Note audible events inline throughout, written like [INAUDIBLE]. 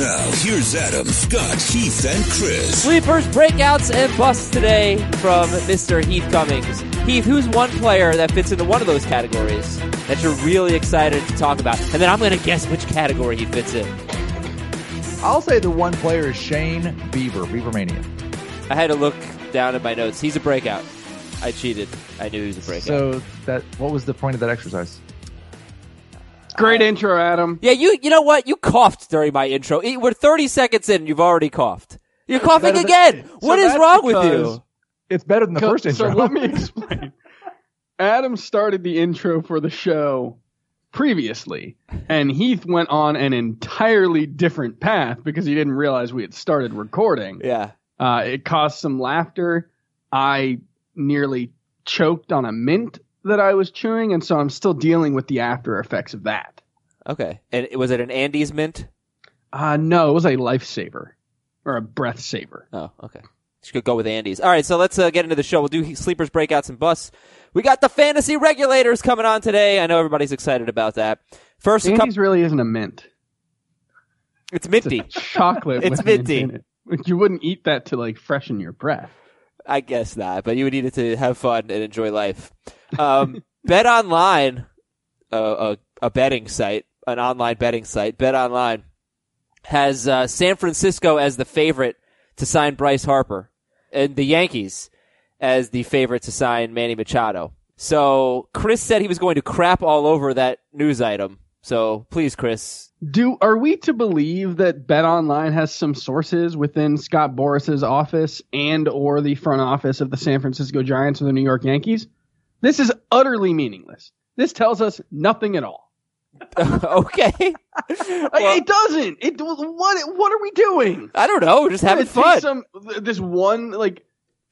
Now, here's Adam, Scott, Heath, and Chris. Sleepers, breakouts, and busts today from Mr. Heath Cummings. Heath, who's one player that fits into one of those categories that you're really excited to talk about? And then I'm going to guess which category he fits in. I'll say the one player is Shane Bieber, Bieber Mania. I had to look down at my notes. He's a breakout. I cheated. I knew he was a breakout. So that what was the point of that exercise? Great intro, Adam. yeah, you you know what? You coughed during my intro. We're 30 seconds in. You've already coughed. You're coughing better than- again. So What is wrong with you? It's better than the first intro. so intro. let me [LAUGHS] explain. Adam started the intro for the show previously, and Heath went on an entirely different path because he didn't realize we had started recording. Yeah. Uh, it caused some laughter. I nearly choked on a mint that I was chewing, and so I'm still dealing with the after effects of that. Okay. And was it an Andes mint? Uh, no, it was a lifesaver or a breath saver. Oh, okay. Just could go with Andes. All right, so let's uh, get into the show. We'll do sleepers, breakouts, and busts. We got the fantasy regulators coming on today. I know everybody's excited about that. First, a Andes couple, really isn't a mint. it's minty. Chocolate. [LAUGHS] It's with mint minty. it. You wouldn't eat that to like freshen your breath. I guess not, but you would eat it to have fun and enjoy life. Um, Bet Online, uh, a, a betting site, an online betting site, Bet Online has uh, San Francisco as the favorite to sign Bryce Harper, and the Yankees as the favorite to sign Manny Machado. So Chris said he was going to crap all over that news item. So please, Chris, Do are we to believe that Bet Online has some sources within Scott Boras's office and or the front office of the San Francisco Giants or the New York Yankees? This is utterly meaningless. This tells us nothing at all. [LAUGHS] okay. [LAUGHS] Well- it doesn't. It what what are we doing? I don't know, just having fun. Some this one like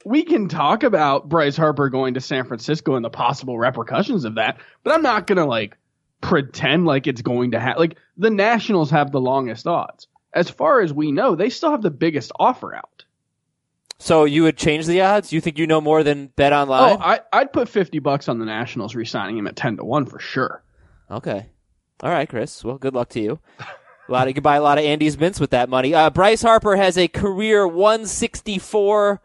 we can talk about Bryce Harper going to San Francisco and the possible repercussions of that, but I'm not gonna like pretend like it's going to happen. Like the Nationals have the longest odds. As far as we know, they still have the biggest offer out. So you would change the odds? You think you know more than Bet Online? Oh, I, I'd put fifty bucks on the Nationals re-signing him at ten to one for sure. Okay. All right, Chris. Well, good luck to you. A lot of, you could buy a lot of Andes mints with that money. Uh, Bryce Harper has a career 164,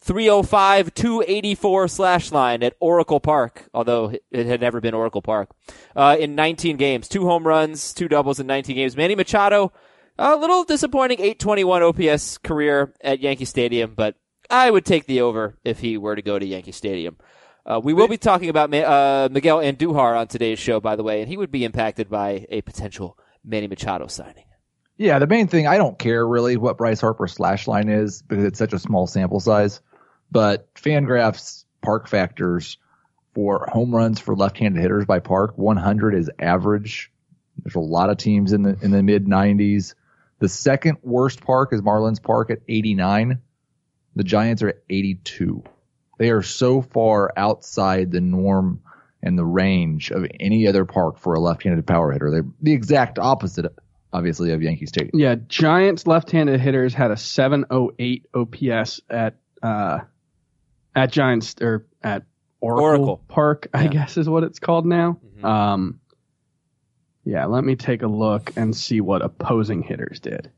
305, 284 slash line at Oracle Park, although it- it had never been Oracle Park, uh, in 19 games. Two home runs, two doubles in 19 games. Manny Machado, a little disappointing 821 OPS career at Yankee Stadium, but I would take the over if he were to go to Yankee Stadium. Uh, we will be talking about uh, Miguel Andujar on today's show, by the way, and he would be impacted by a potential Manny Machado signing. yeah, the main thing I don't care really what Bryce Harper's slash line is because it's such a small sample size. But Fangraphs park factors for home runs for left-handed hitters by park 100 is average. There's a lot of teams in the in the mid 90s. The second worst park is Marlins Park at 89. The Giants are at 82. They are so far outside the norm and the range of any other park for a left-handed power hitter. They're the exact opposite, obviously, of Yankee Stadium. Yeah, Giants left-handed hitters had a 708 OPS at uh at Giants or at Oracle, Oracle. Park, I guess is what it's called now. Mhm. Um Yeah, let me take a look and see what opposing hitters did.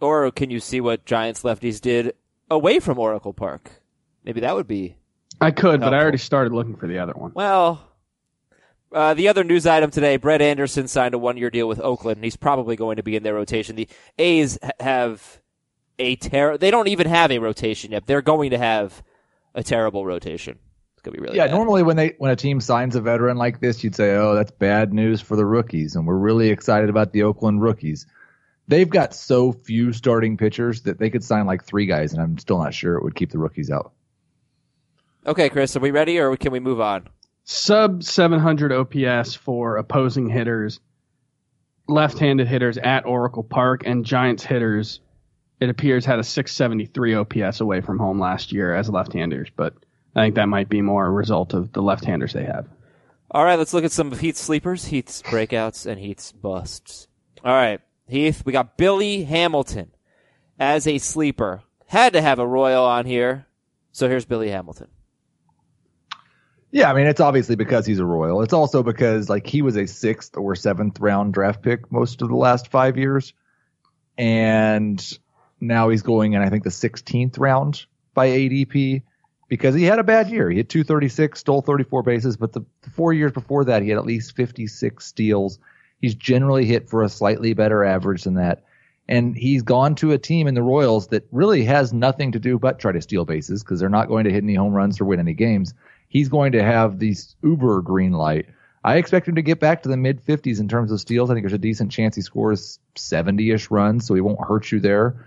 Or can you see what Giants lefties did away from Oracle Park? Maybe that would be I could, but I already started looking for the other one. well. Uh, the other news item today: Brett Anderson signed a one-year deal with Oakland. and He's probably going to be in their rotation. The A's have a ter- They don't even have a rotation yet. They're going to have a terrible rotation. It's gonna be really Yeah, bad. normally when they when a team signs a veteran like this, you'd say, "Oh, that's bad news for the rookies," and we're really excited about the Oakland rookies. They've got so few starting pitchers that they could sign like three guys, and I'm still not sure it would keep the rookies out. Okay, Chris, are we ready, or can we move on? Sub 700 OPS for opposing hitters, left-handed hitters at Oracle Park, and Giants hitters. It appears had a 673 OPS away from home last year as left-handers, but I think that might be more a result of the left-handers they have. All right, let's look at some of Heath's sleepers, Heath's breakouts, and Heath's busts. All right, Heath, we got Billy Hamilton as a sleeper. Had to have a Royal on here. So here's Billy Hamilton. Yeah, I mean it's obviously because he's a Royal. It's also because like he was a sixth or seventh round draft pick most of the last five years, and now he's going in I think the 16th round by ADP because he had a bad year. He had 236, stole 34 bases, but the, the four years before that he had at least 56 steals. He's generally hit for a slightly better average than that. And he's gone to a team in the Royals that really has nothing to do but try to steal bases because they're not going to hit any home runs or win any games. He's going to have these uber green light. I expect him to get back to the mid 50s in terms of steals. I think there's a decent chance he scores 70 ish runs, so he won't hurt you there.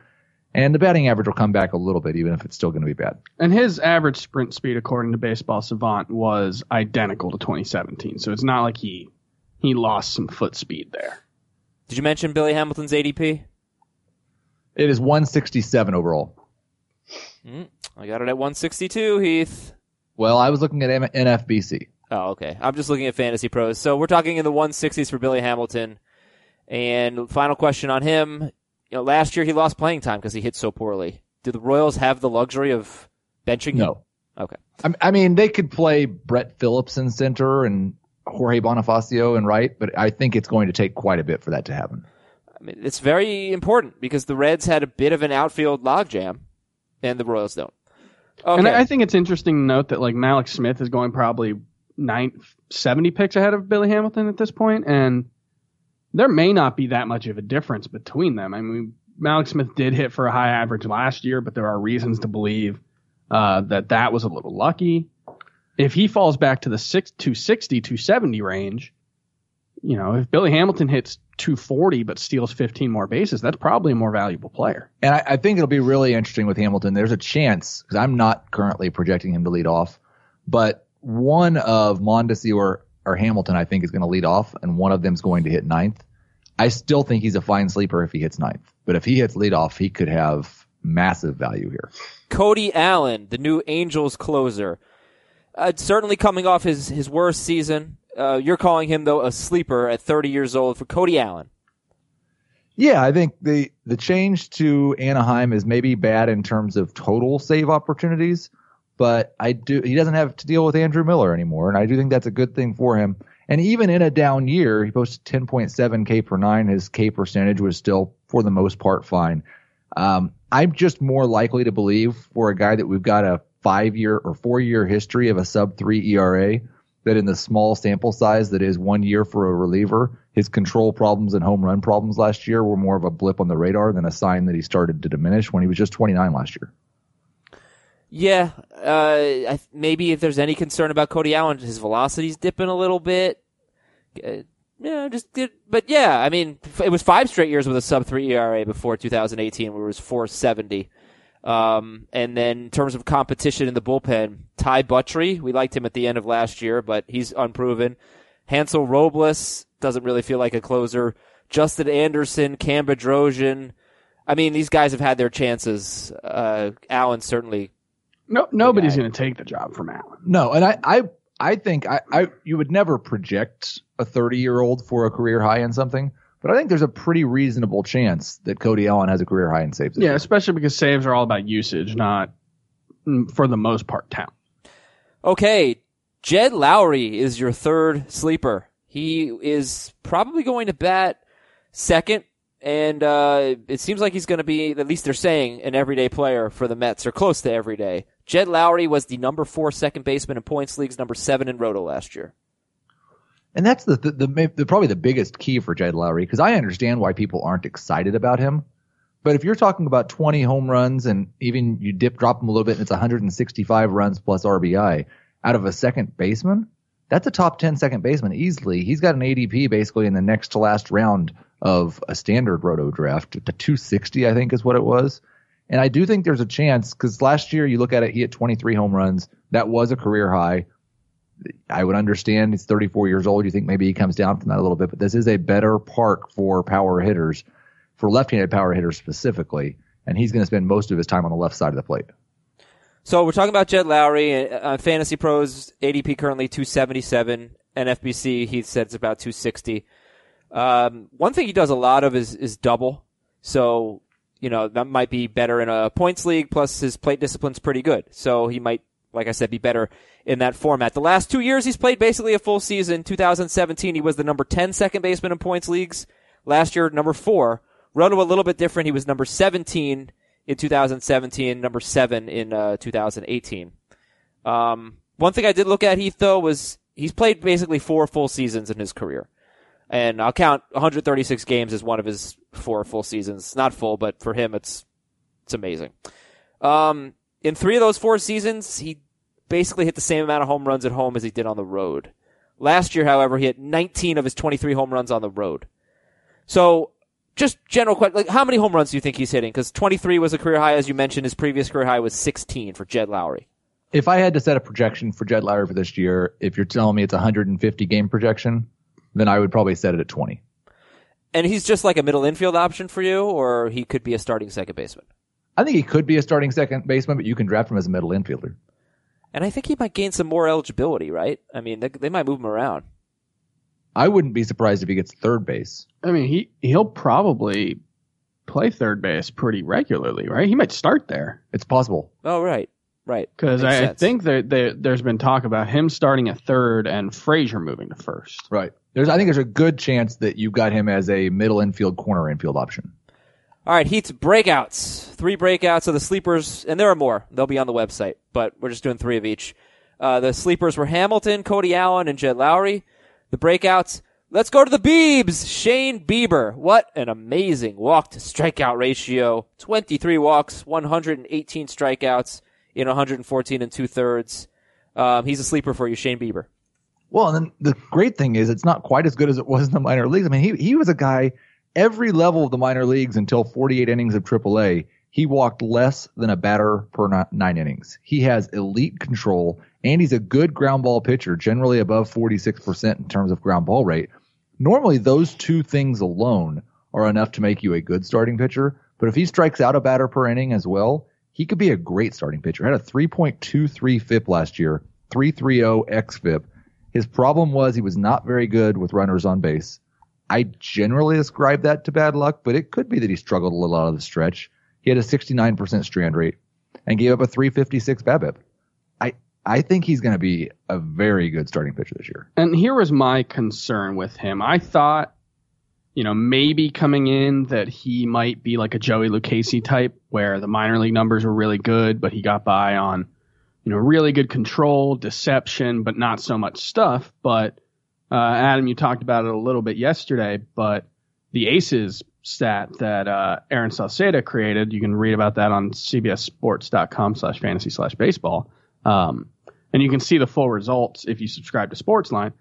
And the batting average will come back a little bit, even if it's still going to be bad. And his average sprint speed, according to Baseball Savant, was identical to 2017. So it's not like he he lost some foot speed there. Did you mention Billy Hamilton's ADP? It is 167 overall. Mm, I got it at 162, Heath. Well, I was looking at M- NFBC. Oh, okay. I'm just looking at Fantasy Pros. So we're talking in the 160s for Billy Hamilton. And final question on him. You know, last year he lost playing time because he hit so poorly. Do the Royals have the luxury of benching him? No. Okay. I, I mean, they could play Brett Phillips in center and Jorge Bonifacio in right, but I think it's going to take quite a bit for that to happen. I mean, it's very important because the Reds had a bit of an outfield logjam, and the Royals don't. Okay. And I think it's interesting to note that like Mallex Smith is going probably nine, 70 picks ahead of Billy Hamilton at this point, and there may not be that much of a difference between them. I mean, Mallex Smith did hit for a high average last year, but there are reasons to believe uh, that that was a little lucky. If he falls back to the six, 260, 270 range, you know, if Billy Hamilton hits 240 but steals 15 more bases, that's probably a more valuable player. And I, I think it'll be really interesting with Hamilton. There's a chance because I'm not currently projecting him to lead off, but one of Mondesi or or Hamilton I think is going to lead off, and one of them's going to hit ninth. I still think he's a fine sleeper if he hits ninth, but if he hits lead off, he could have massive value here. Cody Allen, the new Angels closer, uh, certainly coming off his his worst season. Uh, you're calling him though a sleeper at 30 years old for Cody Allen. Yeah, I think the the change to Anaheim is maybe bad in terms of total save opportunities, but I do he doesn't have to deal with Andrew Miller anymore, and I do think that's a good thing for him. And even in a down year, he posted 10.7 K per nine. His K percentage was still, for the most part, fine. Um, I'm just more likely to believe for a guy that we've got a five year or four year history of a sub three ERA that in the small sample size that is one year for a reliever, his control problems and home run problems last year were more of a blip on the radar than a sign that he started to diminish when he was just 29 last year. Yeah, uh, maybe if there's any concern about Cody Allen, his velocity's dipping a little bit. Uh, yeah, just did, but yeah, I mean, it was five straight years with a sub three ERA before 2018, where it was 470. Um, and then in terms of competition in the bullpen, Ty Buttrey, we liked him at the end of last year, but he's unproven. Hansel Robles doesn't really feel like a closer. Justin Anderson, Cam Bedrosian. I mean, these guys have had their chances. Uh, Allen certainly. No, nobody's going to take the job from Allen. No, and I, I, I think I, I, you would never project a 30 year old for a career high in something, but I think there's a pretty reasonable chance that Cody Allen has a career high in saves. Yeah, year. especially because saves are all about usage, not mm, for the most part talent. Okay, Jed Lowrie is your third sleeper. He is probably going to bat second, and uh, it seems like he's going to be, at least they're saying, an everyday player for the Mets, or close to everyday. Jed Lowrie was the number four second baseman in points leagues, number seven in Roto last year. And that's the, the, the, the probably the biggest key for Jed Lowrie because I understand why people aren't excited about him. But if you're talking about 20 home runs and even you dip drop him a little bit and it's 165 runs plus RBI out of a second baseman, that's a top 10 second baseman easily. He's got an ADP basically in the next to last round of a standard roto draft. The 260 I think is what it was. And I do think there's a chance because last year you look at it, he hit 23 home runs. That was a career high. I would understand he's 34 years old. You think maybe he comes down from that a little bit, but this is a better park for power hitters, for left-handed power hitters specifically, and he's going to spend most of his time on the left side of the plate. So we're talking about Jed Lowrie. Uh, Fantasy Pros ADP currently 277. NFBC he said it's about 260. Um, one thing he does a lot of is is double. So you know that might be better in a points league. Plus his plate discipline's pretty good. So he might, like I said, be better in that format. The last two years he's played basically a full season. 2017 he was the number 10 second baseman in points leagues. Last year number four. Roto a little bit different. He was number 17 in 2017, number seven in uh, 2018. Um, one thing I did look at Heath though was he's played basically four full seasons in his career, and I'll count 136 games as one of his four full seasons. Not full, but for him, it's it's amazing. Um, in three of those four seasons, he basically hit the same amount of home runs at home as he did on the road. Last year, however, he hit 19 of his 23 home runs on the road. So just general question, like how many home runs do you think he's hitting? Because 23 was a career high, as you mentioned. His previous career high was 16 for Jed Lowrie. If I had to set a projection for Jed Lowrie for this year, if you're telling me it's a 150 game projection, then I would probably set it at 20. And he's just like a middle infield option for you, or he could be a starting second baseman. I think he could be a starting second baseman, but you can draft him as a middle infielder. And I think he might gain some more eligibility, right? I mean, they, they might move him around. I wouldn't be surprised if he gets third base. I mean, he he'll probably play third base pretty regularly, right? He might start there It's possible. Oh, right, right. because I, I sense. think that there, there's been talk about him starting at third and Frazier moving to first. Right. There's, I think there's a good chance that you've got him as a middle infield, corner infield option. All right, Heath's breakouts. Three breakouts of the sleepers, and there are more. They'll be on the website, but we're just doing three of each. Uh, the sleepers were Hamilton, Cody Allen, and Jed Lowrie. The breakouts. Let's go to the Beebs. Shane Bieber. What an amazing walk to strikeout ratio. 23 walks, 118 strikeouts in 114 and two thirds. Um, he's a sleeper for you, Shane Bieber. Well, and then the great thing is it's not quite as good as it was in the minor leagues. I mean, he he was a guy every level of the minor leagues until 48 innings of AAA. He walked less than a batter per nine innings. He has elite control, and he's a good ground ball pitcher, generally above 46% in terms of ground ball rate. Normally, those two things alone are enough to make you a good starting pitcher. But if he strikes out a batter per inning as well, he could be a great starting pitcher. Had a 3.23 FIP last year, 330 xFIP. His problem was he was not very good with runners on base. I generally ascribe that to bad luck, but it could be that he struggled a little out of the stretch. He had a 69% strand rate and gave up a 356 BABIP. I I think he's going to be a very good starting pitcher this year. And here was my concern with him. I thought, you know, maybe coming in that he might be like a Joey Lucchesi type, where the minor league numbers were really good, but he got by on, you know, really good control, deception, but not so much stuff. But uh, Adam, you talked about it a little bit yesterday, but the Aces stat that uh, Aaron Salceda created, you can read about that on cbssports.com slash fantasy slash baseball. Um, and you can see the full results if you subscribe to Sportsline.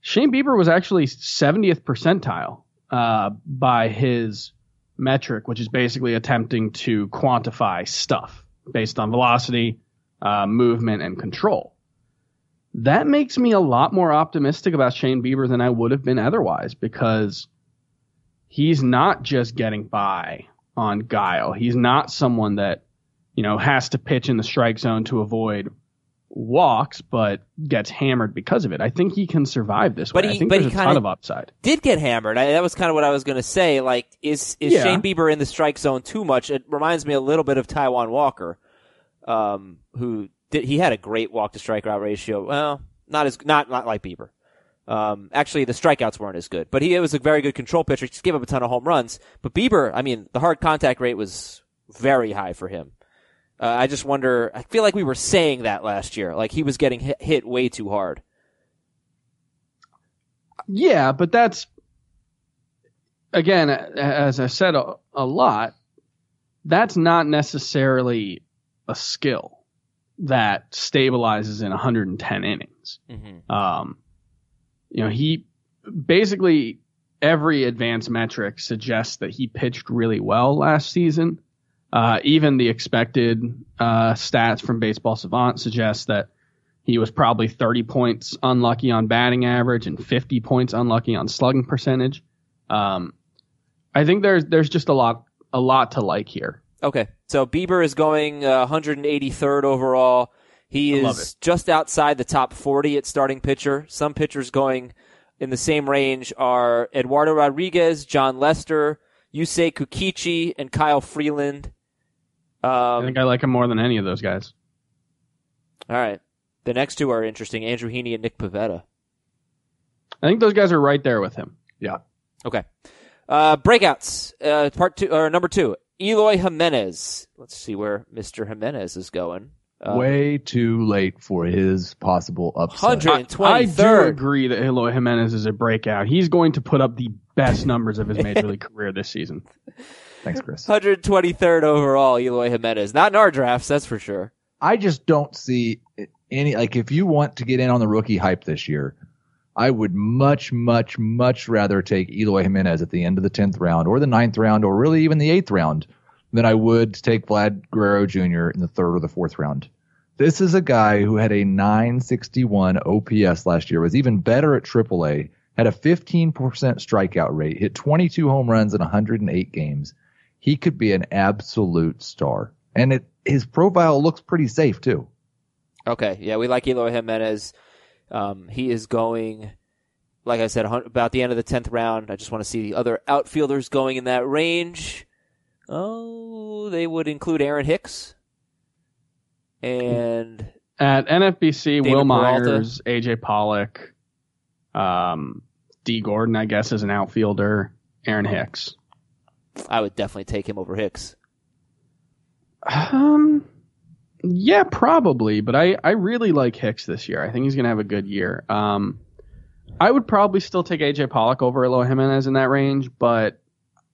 Shane Bieber was actually 70th percentile uh, by his metric, which is basically attempting to quantify stuff based on velocity, uh, movement, and control. That makes me a lot more optimistic about Shane Bieber than I would have been otherwise because he's not just getting by on guile. He's not someone that, you know, has to pitch in the strike zone to avoid walks, but gets hammered because of it. I think he can survive this But way. he- I think but there's he a ton of upside. Did get hammered. I, that was kind of what I was going to say. Like, is is Yeah. Shane Bieber in the strike zone too much? It reminds me a little bit of Taijuan Walker, um, who did, he had a great walk to strikeout ratio. Well, not as not not like Bieber. Um, actually, the strikeouts weren't as good, but he was a very good control pitcher. He just gave up a ton of home runs. But Bieber, I mean, the hard contact rate was very high for him. Uh, I just wonder. I feel like we were saying that last year. Like he was getting hit, hit way too hard. Yeah, but that's again, as I said a, a lot, that's not necessarily a skill that stabilizes in 110 innings. Mm-hmm. Um, you know, he basically every advanced metric suggests that he pitched really well last season. Uh, even the expected uh, stats from Baseball Savant suggest that he was probably 30 points unlucky on batting average and 50 points unlucky on slugging percentage. Um, I think there's there's just a lot a lot to like here. Okay, so Bieber is going uh, 183rd overall. He is just outside the top 40 at starting pitcher. Some pitchers going in the same range are Eduardo Rodriguez, Jon Lester, Yusei Kikuchi, and Kyle Freeland. I Um, think I like him more than any of those guys. all right. The next two are interesting. Andrew Heaney and Nick Pivetta. I think those guys are right there with him. Yeah. Okay. Uh, breakouts. Uh, part two, or number two. Eloy Jimenez. Let's see where Mr. Jimenez is going. Uh, Way too late for his possible upside. 100. I, I do agree that Eloy Jimenez is a breakout. He's going to put up the best numbers of his major league career this season. [LAUGHS] Thanks, Chris. 123rd overall, Eloy Jimenez. Not in our drafts, that's for sure. I just don't see any like if you want to get in on the rookie hype this year, I would much, much, much rather take Eloy Jimenez at the end of the tenth round or the ninth round or really even the eighth round than I would take Vlad Guerrero Jr. in the third or the fourth round. This is a guy who had a 961 OPS last year, was even better at AAA, had a 15% strikeout rate, hit 22 home runs in 108 games. He could be an absolute star. And it, his profile looks pretty safe too. Okay, yeah, we like Eloy Jimenez. Um, he is going, like I said, about the end of the 10th round. I just want to see the other outfielders going in that range. Oh, they would include Aaron Hicks. And At NFBC, David Will Peralta. Myers, AJ Pollock, um, Dee Gordon, I guess, is an outfielder. Aaron Hicks. I would definitely take him over Hicks. Um, yeah, probably, but I, I really like Hicks this year. I think he's going to have a good year. Um, I would probably still take AJ Pollock over Eloy Jimenez in that range, but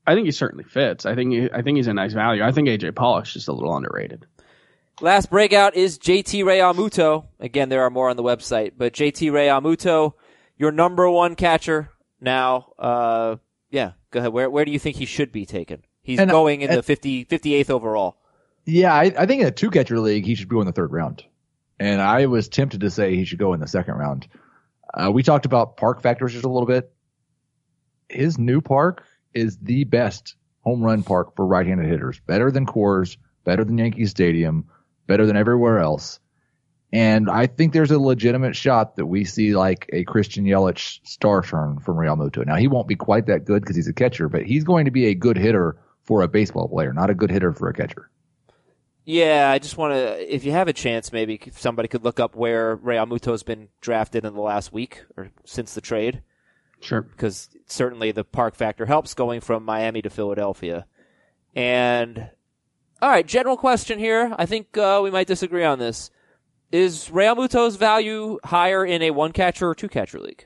I think he certainly fits. I think he, I think he's a nice value. I think AJ Pollock's just a little underrated. Last breakout is JT Realmuto. Again, there are more on the website, but JT Realmuto, your number one catcher now. Uh, yeah, go ahead. Where where do you think he should be taken? He's And, going in and- the 50, 58th overall. Yeah, I, I think in a two catcher league, he should go in the third round. And I was tempted to say he should go in the second round. Uh, we talked about park factors just a little bit. His new park is the best home run park for right-handed hitters. Better than Coors, better than Yankee Stadium, better than everywhere else. And I think there's a legitimate shot that we see like a Christian Yelich star turn from Realmuto. Now he won't be quite that good because he's a catcher, but he's going to be a good hitter for a baseball player, not a good hitter for a catcher. Yeah, I just want to. If you have a chance, maybe somebody could look up where Realmuto has been drafted in the last week or since the trade, Sure. because certainly the park factor helps going from Miami to Philadelphia. And all right, general question here. I think uh, we might disagree on this. Is Realmuto's value higher in a one catcher or two catcher league?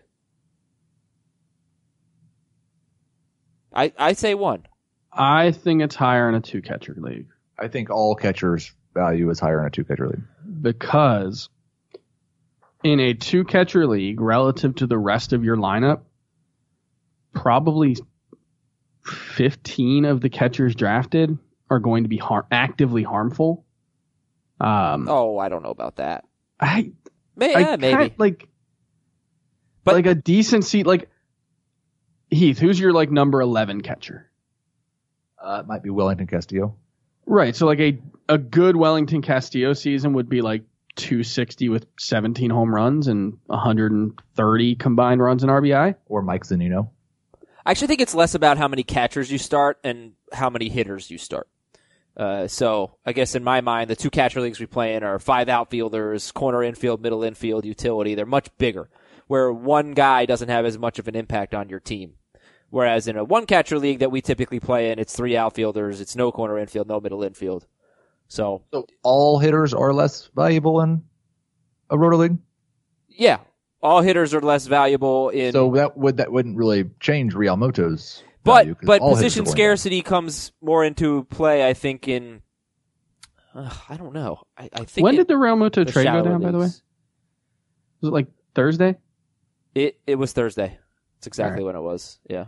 I I say one. I think it's higher in a two catcher league I think all catchers value is higher in a two catcher league. because in a two catcher league, relative to the rest of your lineup, probably 15 of the catchers drafted are going to be har- actively harmful. Um, Oh, I don't know about that. I, May, I maybe. like, But- like a decent seat, like Heath, who's your like number 11 catcher? Uh, it might be Wellington Castillo. Right. So like a a good Wellington Castillo season would be like 260 with 17 home runs and 130 combined runs and RBI. or Mike Zunino. I actually think it's less about how many catchers you start and how many hitters you start. Uh, so I guess in my mind, the two catcher leagues we play in are five outfielders, corner infield, middle infield, utility. They're much bigger, where one guy doesn't have as much of an impact on your team. Whereas in a one catcher league that we typically play in, it's three outfielders, it's no corner infield, no middle infield. So So all hitters are less valuable in a roto league. yeah, all hitters are less valuable in So that would that wouldn't really change Realmuto's. But value, 'cause but position are going scarcity comes more into play, I think. In uh, I don't know. I, I think When it- did the Realmuto the trade go shallower down, by the way? Was it like Thursday? It it was Thursday. It's exactly when it was. Yeah.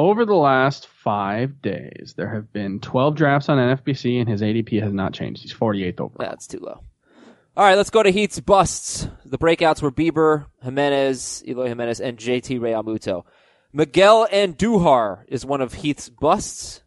Over the last five days, there have been 12 drafts on NFBC, and his ADP has not changed. He's 48th overall. That's too low. All right, let's go to Heath's busts. The breakouts were Bieber, Jimenez, Eloy Jimenez, and JT Realmuto. Miguel Andujar is one of Heath's busts.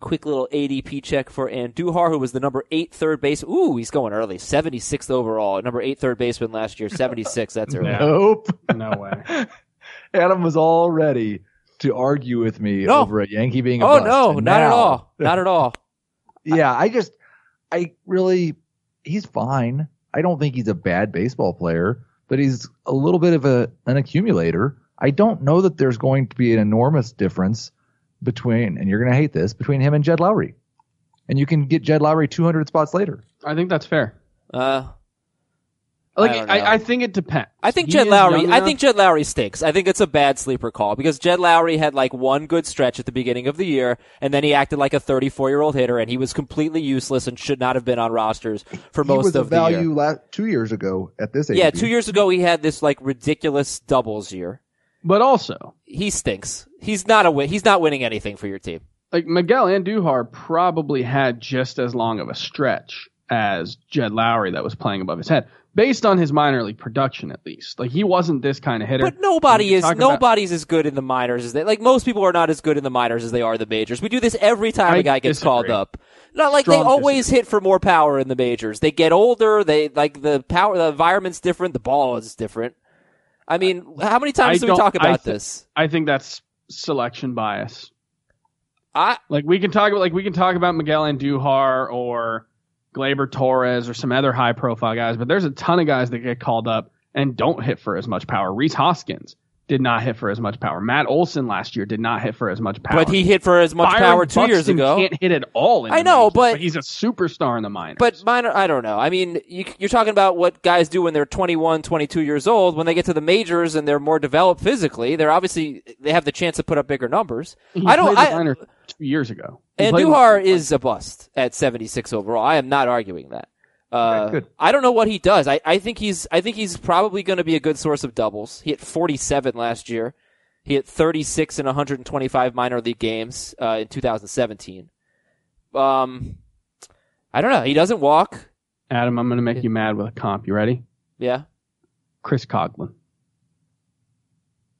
Quick little ADP check for Andujar, who was the number eight third base. Ooh, he's going early. 76th overall. Number eight third baseman last year. 76. That's early. [LAUGHS] Nope. No way. [LAUGHS] Adam was all ready to argue with me No. over a Yankee being a Oh bust, no, and not at all. Not at all. [LAUGHS] yeah, I just, I really, he's fine. I don't think he's a bad baseball player, but he's a little bit of a an accumulator. I don't know that there's going to be an enormous difference between, and you're going to hate this, between him and Jed Lowrie. And you can get Jed Lowrie 200 spots later. I think that's fair. Uh, Like I I. I, think it depends. I think He Jed Lowrie. I think Jed Lowrie stinks. I think it's a bad sleeper call because Jed Lowrie had like one good stretch at the beginning of the year, and then he acted like a 34 year old hitter, and he was completely useless and should not have been on rosters for he most of the year. value la- two years ago at this age. Yeah, two years ago he had this like ridiculous doubles year. But also, He stinks. He's not a win. He's not winning anything for your team. like Miguel Andujar probably had just as long of a stretch as Jed Lowrie that was playing above his head, based on his minor league production at least. Like he wasn't this kind of hitter. But nobody is talk about- nobody's as good in the minors as they like most people are not as good in the minors as they are the majors. We do this every time I a guy gets disagree. called up. Not like Strong they always hit for more power in the majors. They get older, they like the power the environment's different, the ball is different. I mean, how many times I do we talk I about this? I think that's selection bias. I Like we can talk about like we can talk about Miguel Andujar or Gleyber Torres or some other high profile guys, but there's a ton of guys that get called up and don't hit for as much power. Rhys Hoskins did not hit for as much power. Matt Olson last year did not hit for as much power. but he hit for as much Byron power two years ago. Can't hit at all. in I know, majors, but- he's a superstar in the minors. But minor, I don't know. I mean, you, you're talking about what guys do when they're 21, 22 years old. When they get to the majors and they're more developed physically, they're obviously they have the chance to put up bigger numbers. he I don't. I, two years ago. He Andujar is a bust at 76 overall. I am not arguing that. Uh. I don't know what he does. I, I think he's I think he's probably going to be a good source of doubles. He hit 47 last year. He hit 36 in 125 minor league games uh, in 2017. Um, I don't know. He doesn't walk. Adam, I'm going to make you mad with a comp. You ready? Yeah. Chris Coghlan.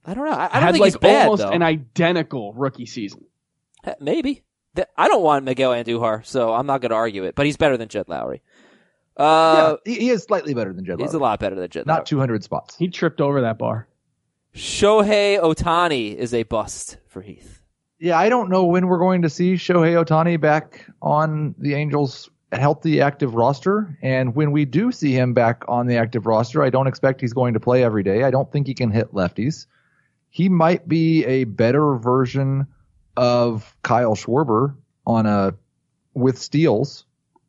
I don't know. I, I don't had think like he's bad almost though. an identical rookie season. Maybe. I don't want Miguel Andujar, so I'm not going to argue it. But he's better than Jed Lowrie. Uh, yeah, he, he is slightly better than Jed he's a lot better than Jed Lowrie. Not 200 spots. He tripped over that bar. Shohei Ohtani is a bust for Heath. Yeah, I don't know when we're going to see Shohei Ohtani back on the Angels' healthy active roster. And when we do see him back on the active roster, I don't expect he's going to play every day. I don't think he can hit lefties. He might be a better version of Kyle Schwarber on a with steals,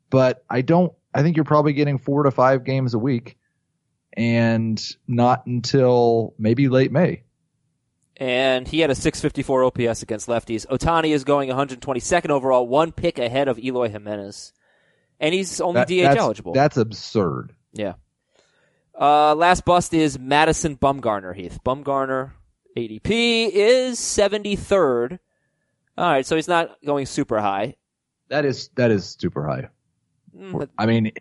but I don't I think you're probably getting four to five games a week and not until maybe late May. And he had a 654 OPS against lefties. Ohtani is going 122nd overall, one pick ahead of Eloy Jimenez. And he's only That- DH that's, eligible. That's absurd. Yeah. Uh, last bust is Madison Bumgarner, Heath. Bumgarner ADP is 73rd. All right, so he's not going super high. That is that is super high. Mm, I mean,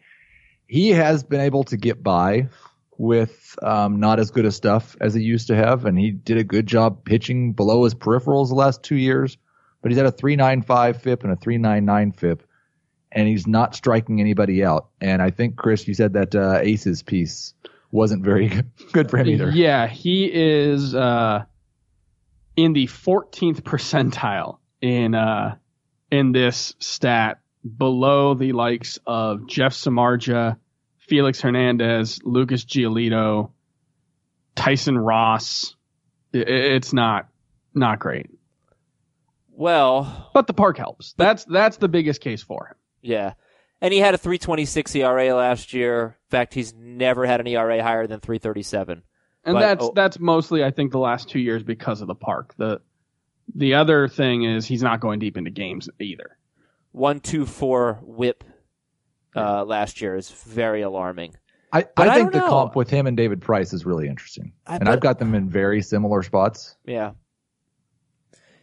he has been able to get by with um, not as good a stuff as he used to have, and he did a good job pitching below his peripherals the last two years. But he's at a 3.95 FIP and a 3.99 FIP, and he's not striking anybody out. And I think Chris, you said that uh, Aces piece wasn't very good- [LAUGHS] good for him either. Yeah, he is uh, in the 14th percentile in uh, in this stat, below the likes of Jeff Samardzija, Felix Hernandez, Lucas Giolito, Tyson Ross. It's not not great, well, but the park helps. That's that's the biggest case for him. yeah. And he had a 326 ERA last year. In fact, he's never had an ERA higher than 337. And But- that's oh. that's mostly I think the last two years because of the park. The the other thing is he's not going deep into games either. 124 whip uh, last year is very alarming. I, I I think don't the know. comp with him and David Price is really interesting, I- and but- I've got them in very similar spots. Yeah.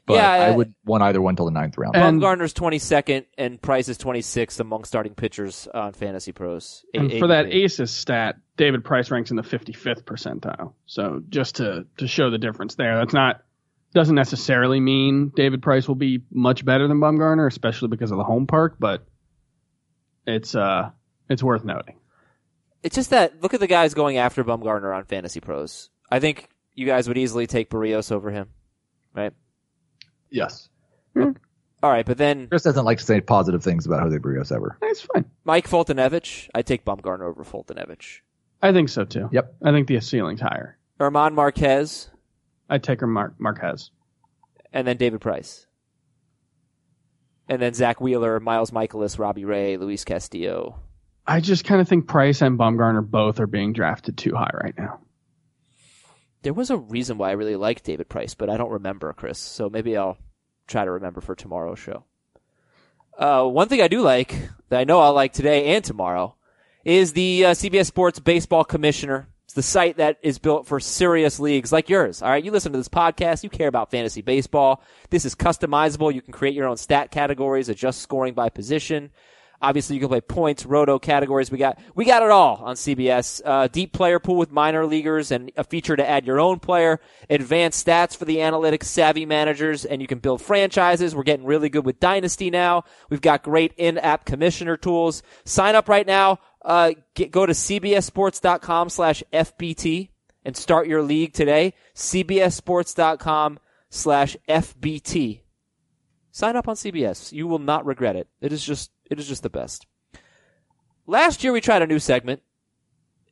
But Yeah, I I- would want either one till the ninth round. And- Bumgarner's 22nd and Price is 26th among starting pitchers on Fantasy Pros. A- And for that ADP. ACES stat, David Price ranks in the 55th percentile. So just to to show the difference there, that's not Doesn't necessarily mean David Price will be much better than Bumgarner, especially because of the home park, but it's uh it's worth noting. It's just that look at the guys going after Bumgarner on Fantasy Pros. I think you guys would easily take Berrios over him, right? Yes. All right, but then Chris doesn't like to say positive things about Jose Berrios ever. It's fine. Mike Foltynewicz, I take Bumgarner over Foltynewicz. I think so too. Yep. I think the ceiling's higher. German Marquez, I'd take her Mark Marquez. and then David Price. And then Zack Wheeler, Miles Mikolas, Robbie Ray, Luis Castillo. I just kind of think Price and Bumgarner both are being drafted too high right now. There was a reason why I really liked David Price, but I don't remember, Chris. So maybe I'll try to remember for tomorrow's show. Uh, one thing I do like that I know I'll like today and tomorrow is the uh, CBS Sports Baseball Commissioner. The site that is built for serious leagues like yours. All right, you listen to this podcast, you care about fantasy baseball. This is customizable. You can create your own stat categories, adjust scoring by position. Obviously, you can play points, roto categories. We got we got it all on CBS. Uh, deep player pool with minor leaguers and a feature to add your own player. Advanced stats for the analytics savvy managers, and you can build franchises. We're getting really good with Dynasty now. We've got great in-app commissioner tools. Sign up right now. Uh, get, go to cbssports.com slash FBT and start your league today. cbssports.com slash FBT. Sign up on CBS. You will not regret it. It is just it is just the best. Last year we tried a new segment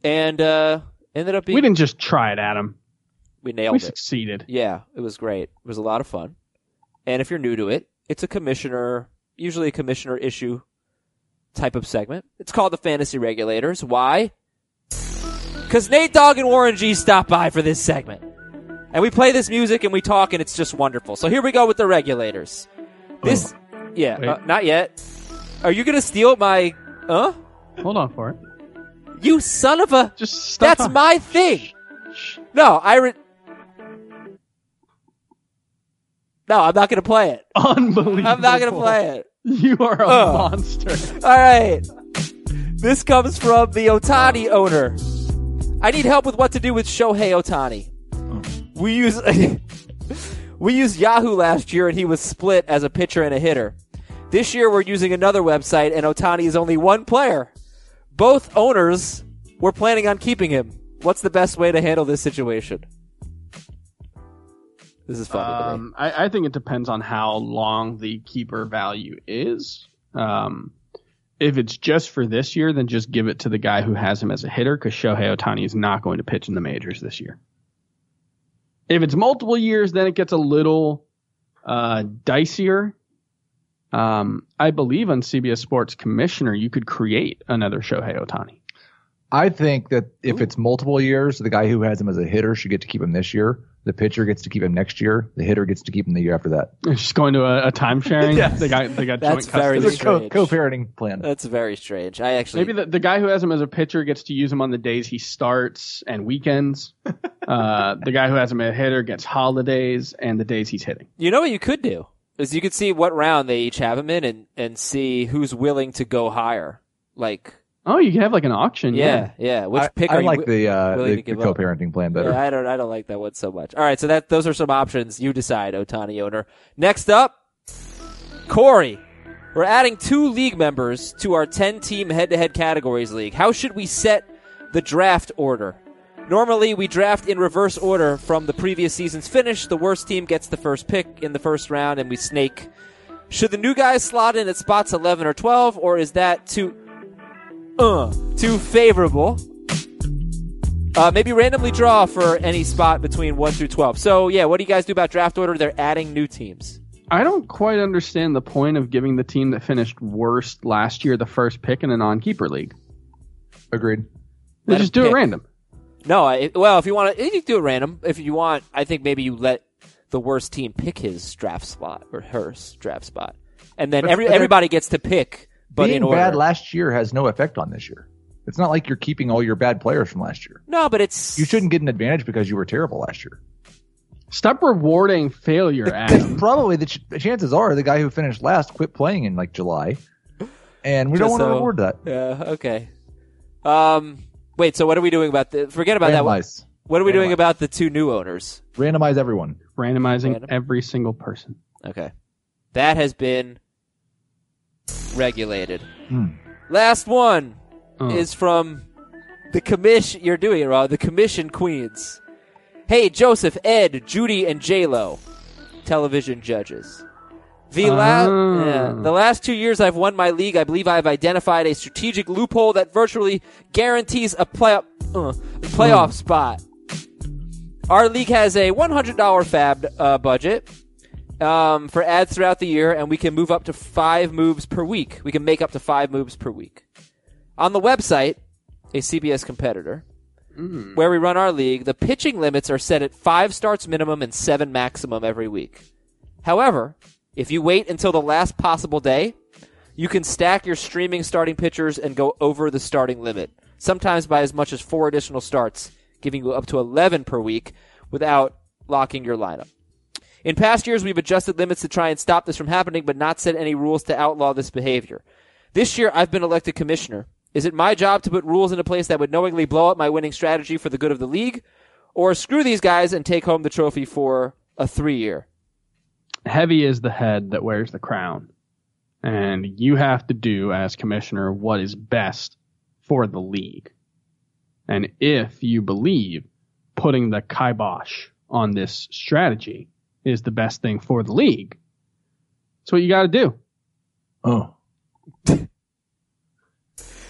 and uh ended up being We didn't just try it, Adam. we We nailed it. We succeeded. Yeah, it was great. It was a lot of fun. And if you're new to it, it's a commissioner, usually a commissioner issue type of segment. It's called the Fantasy Regulators. Why? Because Nate Dogg and Warren G stopped by for this segment. And we play this music and we talk and it's just wonderful. So here we go with the regulators. This, yeah, uh, not yet. Are you gonna steal my, huh? Hold on for it. You son of a, Just stop. that's my thing. No, I re- No, I'm not gonna play it. Unbelievable. I'm not gonna play it. You are a Oh. monster. All right. This comes from the Ohtani owner. I need help with what to do with Shohei Ohtani. Oh. We use [LAUGHS] we used Yahoo last year and he was split as a pitcher and a hitter. This year we're using another website and Ohtani is only one player. Both owners were planning on keeping him. What's the best way to handle this situation? This is funny. Um, I, I think it depends on how long the keeper value is. Um, if it's just for this year, then just give it to the guy who has him as a hitter because Shohei Ohtani is not going to pitch in the majors this year. If it's multiple years, then it gets a little uh, dicier. Um, I believe on CBS Sports Commissioner, you could create another Shohei Ohtani. I think that if it's multiple years, the guy who has him as a hitter should get to keep him this year. The pitcher gets to keep him next year. The hitter gets to keep him the year after that. It's [LAUGHS] just going to a, a time sharing. [LAUGHS] Yes. They got they got That's joint very custody. Co- strange. co-parenting plan. That's very strange. I actually Maybe the, the guy who has him as a pitcher gets to use him on the days he starts and weekends. [LAUGHS] uh, the guy who has him as a hitter gets holidays and the days he's hitting. You know what you could do is you could see what round they each have them in, and and see who's willing to go higher. Like, Oh, you can have like an auction. yeah, yeah. Which I, pick I are you? like the, uh, the, the co-parenting plan better. Yeah, I don't. I don't like that one so much. All right, so that those are some options. You decide, Ohtani owner. Next up, Corey. We're adding two league members to our ten-team head-to-head categories league. How should we set the draft order? Normally, we draft in reverse order from the previous season's finish. The worst team gets the first pick in the first round, and we snake. Should the new guys slot in at spots 11 or 12, or is that too, uh, too favorable? Uh, maybe randomly draw for any spot between 1 through 12. So, yeah, what do you guys do about draft order? They're adding new teams. I don't quite understand the point of giving the team that finished worst last year the first pick in a non-keeper league. Agreed. They Let just do pick. it random. No, I, well, if you want to, you can do it random. If you want, I think maybe you let the worst team pick his draft spot or her draft spot. And then But- every, but everybody gets to pick, but Being in order. bad last year has no effect on this year. It's not like you're keeping all your bad players from last year. no, but it's. You shouldn't get an advantage because you were terrible last year. Stop rewarding failure, Because [LAUGHS] Adam. probably the, ch- the chances are the guy who finished last quit playing in like July, and we don't want to so- reward that. Yeah, okay. Um, wait, so what are we doing about the, forget about that one. Randomize, What are we doing Randomize. about the two new owners? randomize everyone. Randomizing Random? every single person. Okay. That has been regulated. Hmm. Last one Oh. is from the commission. You're doing it wrong. The commission queens. Hey, Joseph, Ed, Judy, and J Lo, television judges. The last, Ah. yeah, the last two years I've won my league, I believe I've identified a strategic loophole that virtually guarantees a playoff uh, playoff spot. Our league has a $100 FAAB uh, budget um, for adds throughout the year, and we can move up to five moves per week. We can make up to five moves per week. On the website, a CBS competitor, where we run our league, the pitching limits are set at five starts minimum and seven maximum every week. However, if you wait until the last possible day, you can stack your streaming starting pitchers and go over the starting limit, sometimes by as much as four additional starts, giving you up to 11 per week without locking your lineup. In past years, we've adjusted limits to try and stop this from happening, but not set any rules to outlaw this behavior. This year, I've been elected commissioner. Is it my job to put rules into place that would knowingly blow up my winning strategy for the good of the league? Or screw these guys and take home the trophy for a three year? Heavy is the head that wears the crown. And you have to do, as commissioner, what is best for the league. And if you believe putting the kibosh on this strategy is the best thing for the league, that's what you got to do. Oh. [LAUGHS] and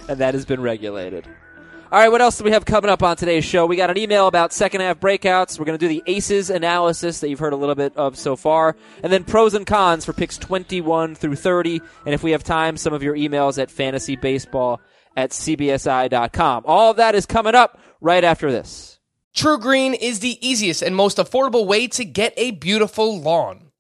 that has been regulated. All right, what else do we have coming up on today's show? We got an email about second half breakouts. We're going to do the aces analysis that you've heard a little bit of so far, and then pros and cons for picks 21 through 30. And if we have time, some of your emails at fantasybaseball at cbsi.com. All of that is coming up right after this. TruGreen is the easiest and most affordable way to get a beautiful lawn.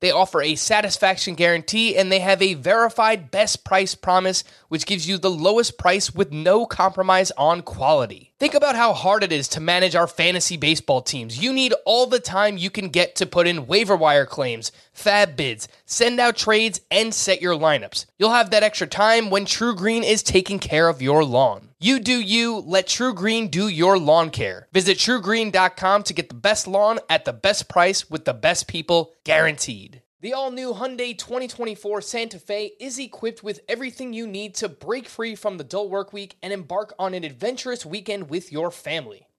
They offer a satisfaction guarantee and they have a verified best price promise, which gives you the lowest price with no compromise on quality. Think about how hard it is to manage our fantasy baseball teams. You need all the time you can get to put in waiver wire claims, FAAB bids, send out trades, and set your lineups. You'll have that extra time when TruGreen is taking care of your lawn. You do you, let TruGreen do your lawn care. Visit trugreen.com to get the best lawn at the best price with the best people guaranteed. The all new Hyundai 2024 Santa Fe is equipped with everything you need to break free from the dull work week and embark on an adventurous weekend with your family.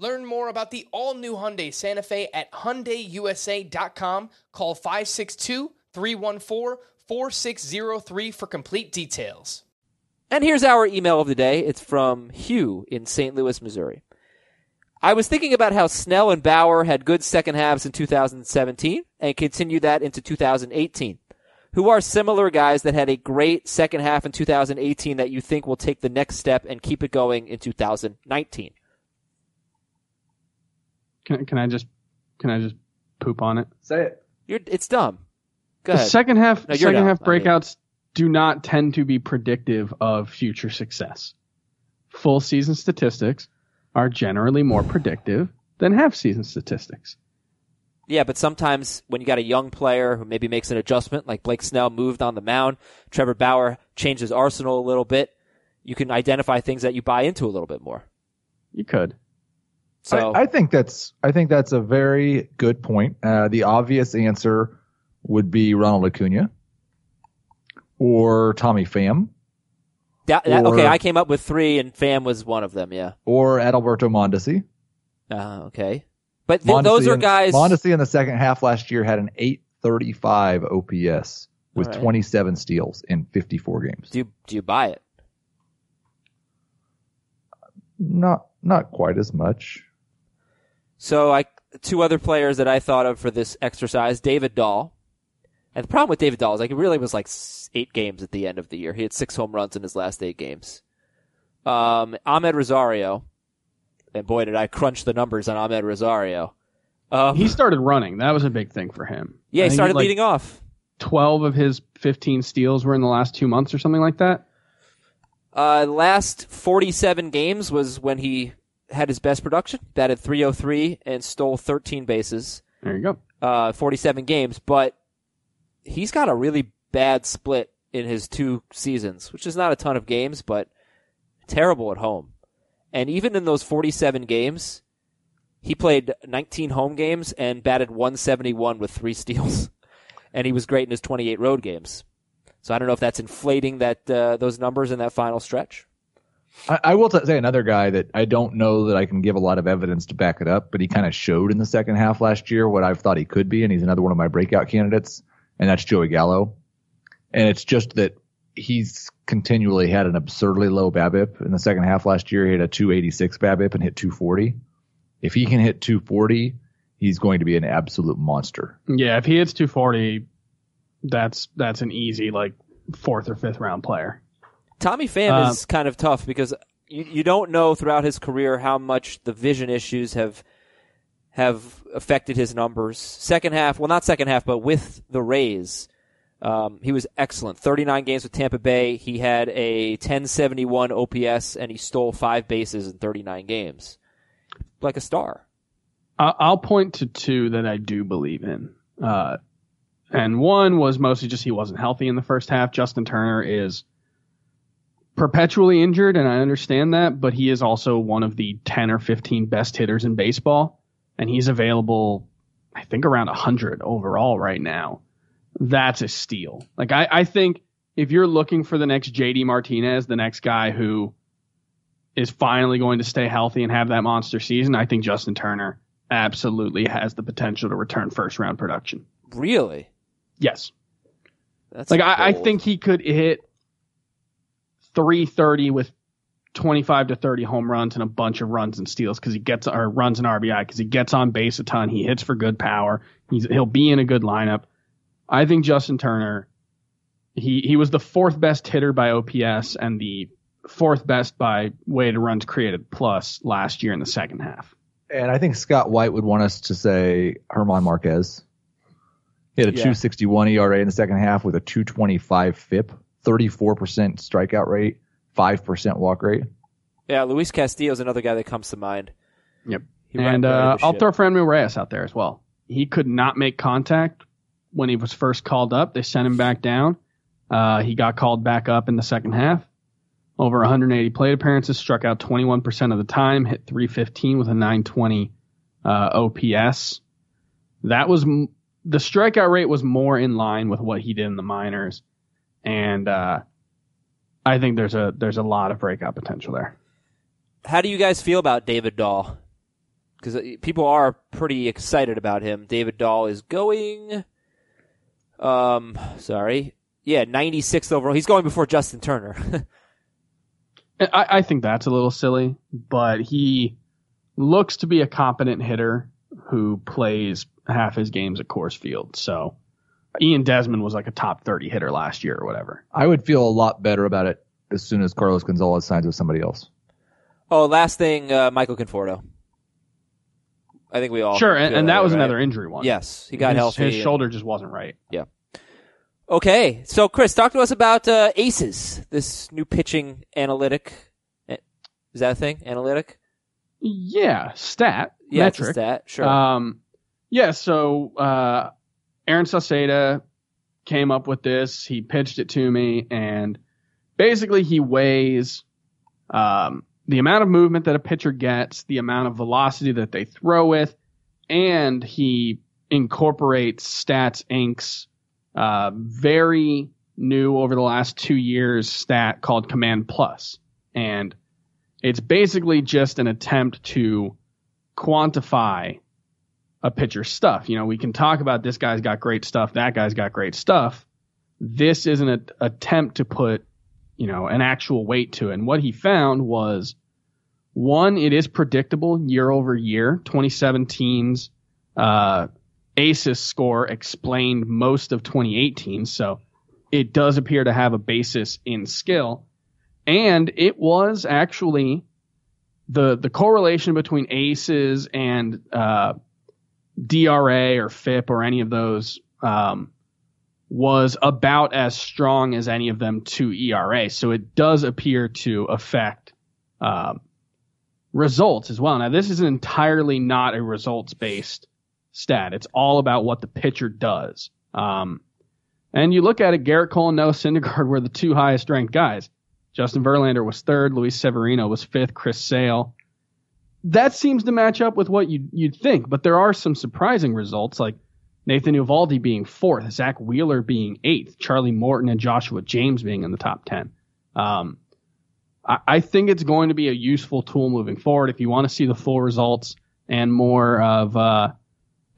Learn more about the all-new Hyundai Santa Fe at HyundaiUSA.com. Call 562-314-4603 for complete details. And here's our email of the day. It's from Hugh in St. Louis, Missouri. I was thinking about how Snell and Bauer had good second halves in 2017 and continued that into 2018. Who are similar guys that had a great second half in 2018 that you think will take the next step and keep it going in 2019? Can, can I just can I just poop on it? Say it. You're, it's dumb. Go The ahead. second half No, second dumb. half breakouts do not tend to be predictive of future success. Full season statistics are generally more predictive than half season statistics. Yeah, but sometimes when you got a young player who maybe makes an adjustment, like Blake Snell moved on the mound, Trevor Bauer changed his arsenal a little bit, you can identify things that you buy into a little bit more. You could. So I, I think that's I think that's a very good point. Uh, the obvious answer would be Ronald Acuna or Tommy Pham that, that- or- okay, I came up with three, and Pham was one of them. Yeah. or Adalberto Mondesi. Uh, okay, but th- those are in- guys. Mondesi in the second half last year had an 835 OPS with right. 27 steals in 54 games. Do you do you buy it? Not not quite as much. So I two other players that I thought of for this exercise: David Dahl. And the problem with David Dahl is like it really was like eight games at the end of the year. He had six home runs in his last eight games. Um, Amed Rosario, and boy did I crunch the numbers on Amed Rosario. Um, He started running. That was a big thing for him. yeah, he started like leading off. 12 of his 15 steals were in the last two months or something like that. Uh, last 47 games was when he had his best production. Batted 303 and stole 13 bases. There you go. Uh, 47 games, but he's got a really bad split in his two seasons, which is not a ton of games, but terrible at home. And even in those 47 games, he played 19 home games and batted 171 with three [LAUGHS] steals. and he was great in his 28 road games. So I don't know if that's inflating that uh, those numbers in that final stretch. I, I will t- say another guy that I don't know that I can give a lot of evidence to back it up, but he kind of showed in the second half last year what I've thought he could be, and he's another one of my breakout candidates, and that's Joey Gallo. And it's just that he's continually had an absurdly low BABIP. In the second half last year, he had a 286 BABIP and hit 240. If he can hit 240, he's going to be an absolute monster. Yeah, if he hits 240, that's that's an easy like fourth or fifth round player. Tommy Pham Uh, is kind of tough because you, you don't know throughout his career how much the vision issues have have affected his numbers. Second half, well, not second half, but with the Rays, um, he was excellent. 39 games with Tampa Bay. He had a 1071 OPS and he stole five bases in 39 games. Like a star. I'll point to two that I do believe in. Uh, and one was mostly just he wasn't healthy in the first half. Justin Turner is perpetually injured, and I understand that, but he is also one of the 10 or 15 best hitters in baseball, and he's available, I think, around 100 overall right now. That's a steal. Like, I, I think if you're looking for the next JD Martinez, the next guy who is finally going to stay healthy and have that monster season, I think Justin Turner absolutely has the potential to return first round production. Really? Yes. That's Like I, I think he could hit 330 with 25 to 30 home runs and a bunch of runs and steals because he gets or runs an RBI because he gets on base a ton. He hits for good power. He's he'll be in a good lineup. I think Justin Turner. He he was the fourth best hitter by OPS and the fourth best by weighted runs created plus last year in the second half. And I think Scott White would want us to say German Marquez. He had a Yeah. 261 ERA in the second half with a 225 FIP, 34% strikeout rate, 5% walk rate. Yeah, Luis Castillo is another guy that comes to mind. Yep. He ran- and uh, I'll throw Franmil Reyes out there as well. He could not make contact when he was first called up. They sent him back down. Uh, he got called back up in the second half. Over 180 plate appearances, struck out 21% of the time, hit 315 with a 920 uh, OPS. That was m- the strikeout rate was more in line with what he did in the minors, and uh, I think there's a there's a lot of breakout potential there. How do you guys feel about David Dahl? Because people are pretty excited about him. David Dahl is going. Um, sorry, yeah, 96th overall. He's going before Justin Turner. [LAUGHS] I, I think that's a little silly, but he looks to be a competent hitter who plays half his games at Coors Field. So Ian Desmond was like a top 30 hitter last year or whatever. I would feel a lot better about it as soon as Carlos Gonzalez signs with somebody else. oh, last thing, uh, Michael Conforto. I think we all sure, and, and that way, was right? another injury one. Yes, he got his, healthy. His and- shoulder just wasn't right. Yeah. Okay, so Chris, talk to us about uh, Aces, this new pitching analytic. Is that a thing? Analytic? Yeah, stat, Yeah, it's a metric. stat. Sure. Um, yeah, so uh, Aaron Sauceda came up with this. He pitched it to me, and basically he weighs um, the amount of movement that a pitcher gets, the amount of velocity that they throw with, and he incorporates Stats Inc.'s uh, very new over the last two years stat called Command Plus, and it's basically just an attempt to quantify a pitcher's stuff. You know, we can talk about this guy's got great stuff, that guy's got great stuff, this is an a- attempt to put, you know, an actual weight to it. And what he found was one, it is predictable year over year. 2017's uh, ACES score explained most of 2018, so it does appear to have a basis in skill. And it was actually the the correlation between ACES and uh, DRA or FIP or any of those um, was about as strong as any of them to ERA. So it does appear to affect um, results as well. Now, this is entirely not a results based stat. It's all about what the pitcher does. Um, and you look at it, Gerrit Cole and Noah Syndergaard were the two highest ranked guys. Justin Verlander was third, Luis Severino was fifth, Chris Sale. That seems to match up with what you'd, you'd think, but there are some surprising results, like Nathan Eovaldi being fourth, Zack Wheeler being eighth, Charlie Morton and Joshua James being in the top 10. Um, I, I think it's going to be a useful tool moving forward. If you want to see the full results and more of uh,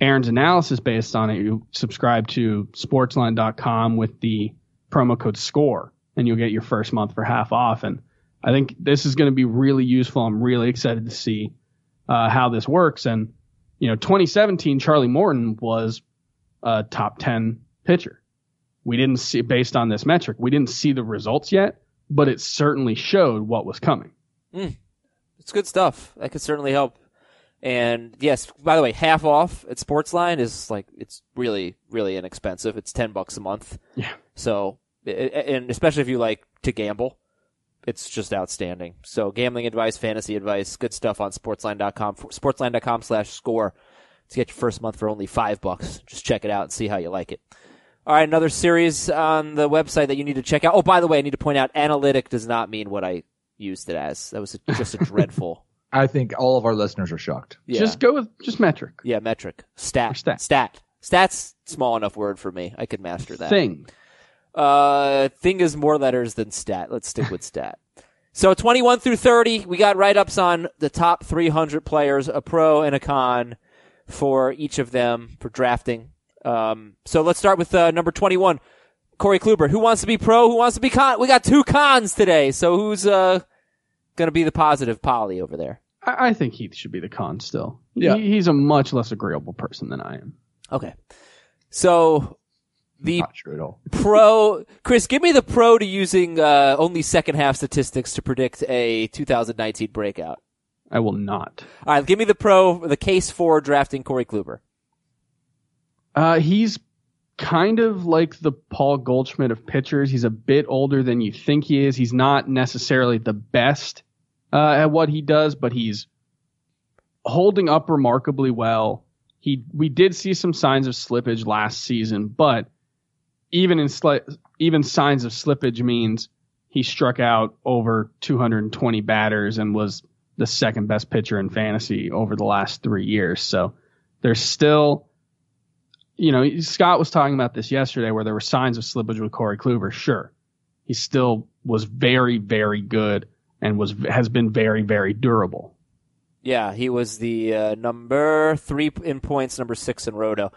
Aaron's analysis based on it, you subscribe to sportsline.com with the promo code SCORE, and you'll get your first month for half off. And I think this is going to be really useful. I'm really excited to see uh, how this works. And, you know, 2017, Charlie Morton was a top 10 pitcher. We didn't see, based on this metric, we didn't see the results yet, but it certainly showed what was coming. It's good stuff. That could certainly help. And yes, by the way, half off at Sportsline is like it's really, really inexpensive. It's ten bucks a month. Yeah. So, and especially if you like to gamble, it's just outstanding. So, gambling advice, fantasy advice, good stuff on Sportsline.com. Sportsline.com slash score to get your first month for only five bucks. Just check it out and see how you like it. All right, another series on the website that you need to check out. Oh, by the way, I need to point out, analytic does not mean what I used it as. That was a, just a [LAUGHS] dreadful. I think all of our listeners are shocked. Yeah. Just go with just metric. Yeah, metric. Stat. Or stat. Stat. Stat's small enough word for me. I could master that. Thing. Uh, thing is more letters than stat. Let's stick with stat. [LAUGHS] So 21 through 30, we got write ups on the top 300 players, a pro and a con for each of them for drafting. Um, so let's start with uh, number 21, Corey Kluber. Who wants to be pro? Who wants to be con? We got two cons today. So who's uh going to be the positive poly over there? I, I think Heath should be the con still. Yeah. He, he's a much less agreeable person than I am. Okay. So the Not true at all. [LAUGHS] pro Chris, give me the pro to using uh, only second half statistics to predict a 2019 breakout. I will not. All right, give me the pro, the case for drafting Corey Kluber. Uh, he's kind of like the Paul Goldschmidt of pitchers. He's a bit older than you think he is. He's not necessarily the best uh, at what he does, but he's holding up remarkably well. He we did see some signs of slippage last season, but even in sli- even signs of slippage means he struck out over 220 batters and was the second best pitcher in fantasy over the last three years. So there's still you know, Scott was talking about this yesterday where there were signs of slippage with Corey Kluber. Sure. He still was very, very good and was, has been very, very durable. Yeah, he was the uh, number three in points, number six in roto.